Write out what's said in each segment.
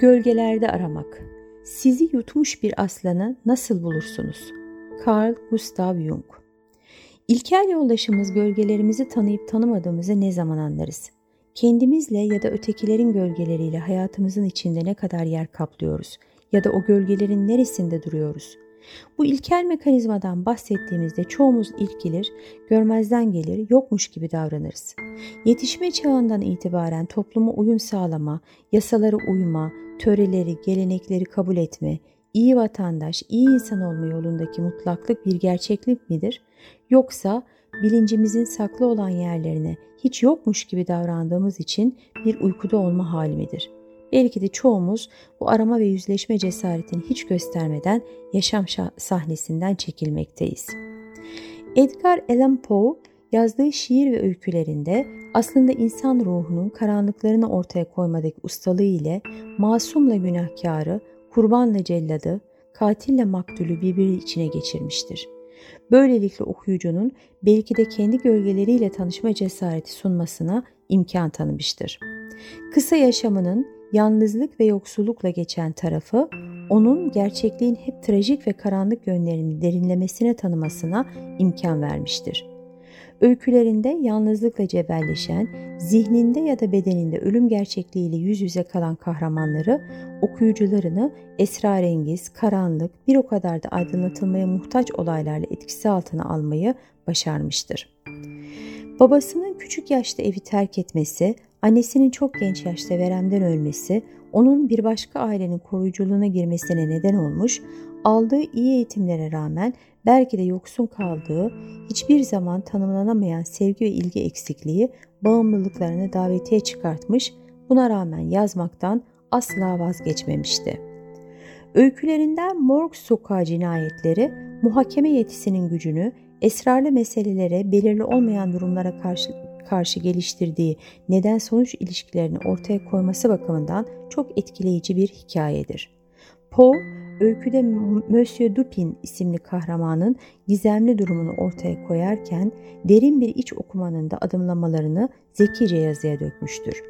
Gölgelerde aramak. Sizi yutmuş bir aslanı nasıl bulursunuz? Carl Gustav Jung İlkel yoldaşımız gölgelerimizi tanıyıp tanımadığımızı ne zaman anlarız? Kendimizle ya da ötekilerin gölgeleriyle hayatımızın içinde ne kadar yer kaplıyoruz ya da o gölgelerin neresinde duruyoruz? Bu ilkel mekanizmadan bahsettiğimizde çoğumuz ilkilir, görmezden gelir, yokmuş gibi davranırız. Yetişme çağından itibaren topluma uyum sağlama, yasalara uyma, töreleri, gelenekleri kabul etme, iyi vatandaş, iyi insan olma yolundaki mutlaklık bir gerçeklik midir? Yoksa bilincimizin saklı olan yerlerine hiç yokmuş gibi davrandığımız için bir uykuda olma hali midir? Belki de çoğumuz bu arama ve yüzleşme cesaretini hiç göstermeden yaşam sahnesinden çekilmekteyiz. Edgar Allan Poe yazdığı şiir ve öykülerinde aslında insan ruhunun karanlıklarını ortaya koymadaki ustalığı ile masumla günahkarı, kurbanla celladı, katille maktulü birbiri içine geçirmiştir. Böylelikle okuyucunun belki de kendi gölgeleriyle tanışma cesareti sunmasına imkan tanımıştır. Kısa yaşamının yalnızlık ve yoksullukla geçen tarafı onun gerçekliğin hep trajik ve karanlık yönlerini derinlemesine tanımasına imkan vermiştir. Öykülerinde yalnızlıkla cebelleşen, zihninde ya da bedeninde ölüm gerçekliğiyle yüz yüze kalan kahramanları okuyucularını esrarengiz, karanlık, bir o kadar da aydınlatılmaya muhtaç olaylarla etkisi altına almayı başarmıştır. Babasının küçük yaşta evi terk etmesi, Annesinin çok genç yaşta veremden ölmesi, onun bir başka ailenin koruyuculuğuna girmesine neden olmuş, aldığı iyi eğitimlere rağmen belki de yoksun kaldığı, hiçbir zaman tanımlanamayan sevgi ve ilgi eksikliği bağımlılıklarını davetiye çıkartmış, buna rağmen yazmaktan asla vazgeçmemişti. Öykülerinden Morg Sokağı cinayetleri muhakeme yetisinin gücünü esrarlı meselelere, belirli olmayan durumlara karşı karşı geliştirdiği neden-sonuç ilişkilerini ortaya koyması bakımından çok etkileyici bir hikayedir. Poe, öyküde Monsieur Dupin isimli kahramanın gizemli durumunu ortaya koyarken derin bir iç okumanın da adımlamalarını zekice yazıya dökmüştür.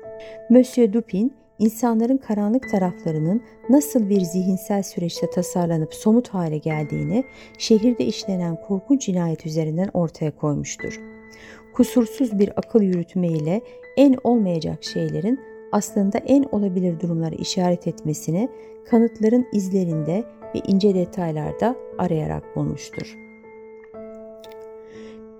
Monsieur Dupin, insanların karanlık taraflarının nasıl bir zihinsel süreçte tasarlanıp somut hale geldiğini şehirde işlenen korkunç cinayet üzerinden ortaya koymuştur kusursuz bir akıl yürütme ile en olmayacak şeylerin aslında en olabilir durumları işaret etmesini kanıtların izlerinde ve ince detaylarda arayarak bulmuştur.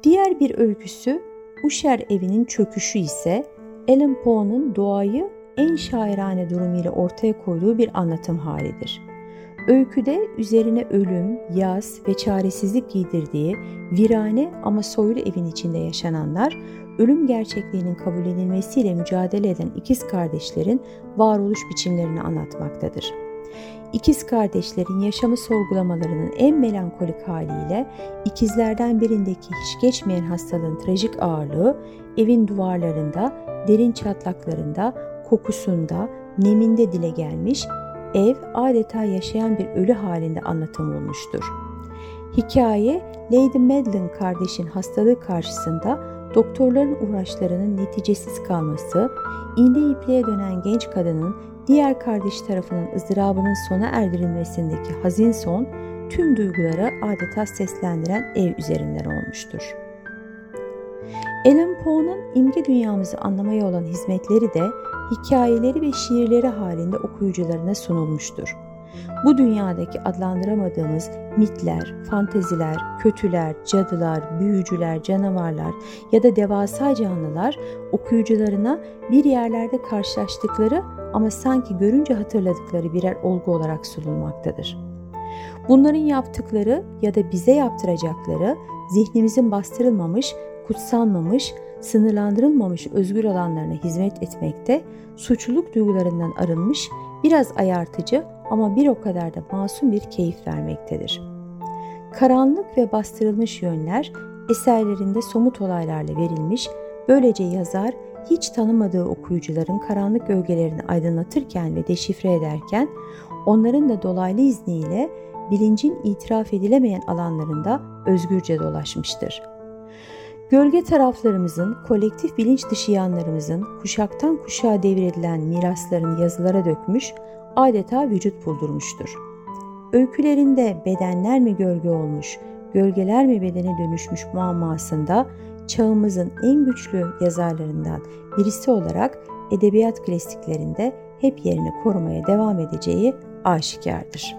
Diğer bir öyküsü Usher evinin çöküşü ise Alan Poe'nun doğayı en şairane durumuyla ortaya koyduğu bir anlatım halidir. Öyküde üzerine ölüm, yaz ve çaresizlik giydirdiği virane ama soylu evin içinde yaşananlar, ölüm gerçekliğinin kabul edilmesiyle mücadele eden ikiz kardeşlerin varoluş biçimlerini anlatmaktadır. İkiz kardeşlerin yaşamı sorgulamalarının en melankolik haliyle ikizlerden birindeki hiç geçmeyen hastalığın trajik ağırlığı evin duvarlarında, derin çatlaklarında, kokusunda, neminde dile gelmiş ev adeta yaşayan bir ölü halinde anlatım olmuştur. Hikaye Lady Madeline kardeşin hastalığı karşısında doktorların uğraşlarının neticesiz kalması, iğne ipliğe dönen genç kadının diğer kardeş tarafının ızdırabının sona erdirilmesindeki hazin son tüm duyguları adeta seslendiren ev üzerinden olmuştur. Alan Poe'nun imge dünyamızı anlamaya olan hizmetleri de hikayeleri ve şiirleri halinde okuyucularına sunulmuştur. Bu dünyadaki adlandıramadığımız mitler, fanteziler, kötüler, cadılar, büyücüler, canavarlar ya da devasa canlılar okuyucularına bir yerlerde karşılaştıkları ama sanki görünce hatırladıkları birer olgu olarak sunulmaktadır. Bunların yaptıkları ya da bize yaptıracakları zihnimizin bastırılmamış, kutsanmamış, sınırlandırılmamış özgür alanlarına hizmet etmekte, suçluluk duygularından arınmış, biraz ayartıcı ama bir o kadar da masum bir keyif vermektedir. Karanlık ve bastırılmış yönler eserlerinde somut olaylarla verilmiş, böylece yazar hiç tanımadığı okuyucuların karanlık gölgelerini aydınlatırken ve deşifre ederken onların da dolaylı izniyle bilincin itiraf edilemeyen alanlarında özgürce dolaşmıştır. Gölge taraflarımızın, kolektif bilinç dışı yanlarımızın kuşaktan kuşağa devredilen miraslarını yazılara dökmüş, adeta vücut buldurmuştur. Öykülerinde bedenler mi gölge olmuş, gölgeler mi bedene dönüşmüş muammasında çağımızın en güçlü yazarlarından birisi olarak edebiyat klasiklerinde hep yerini korumaya devam edeceği aşikardır.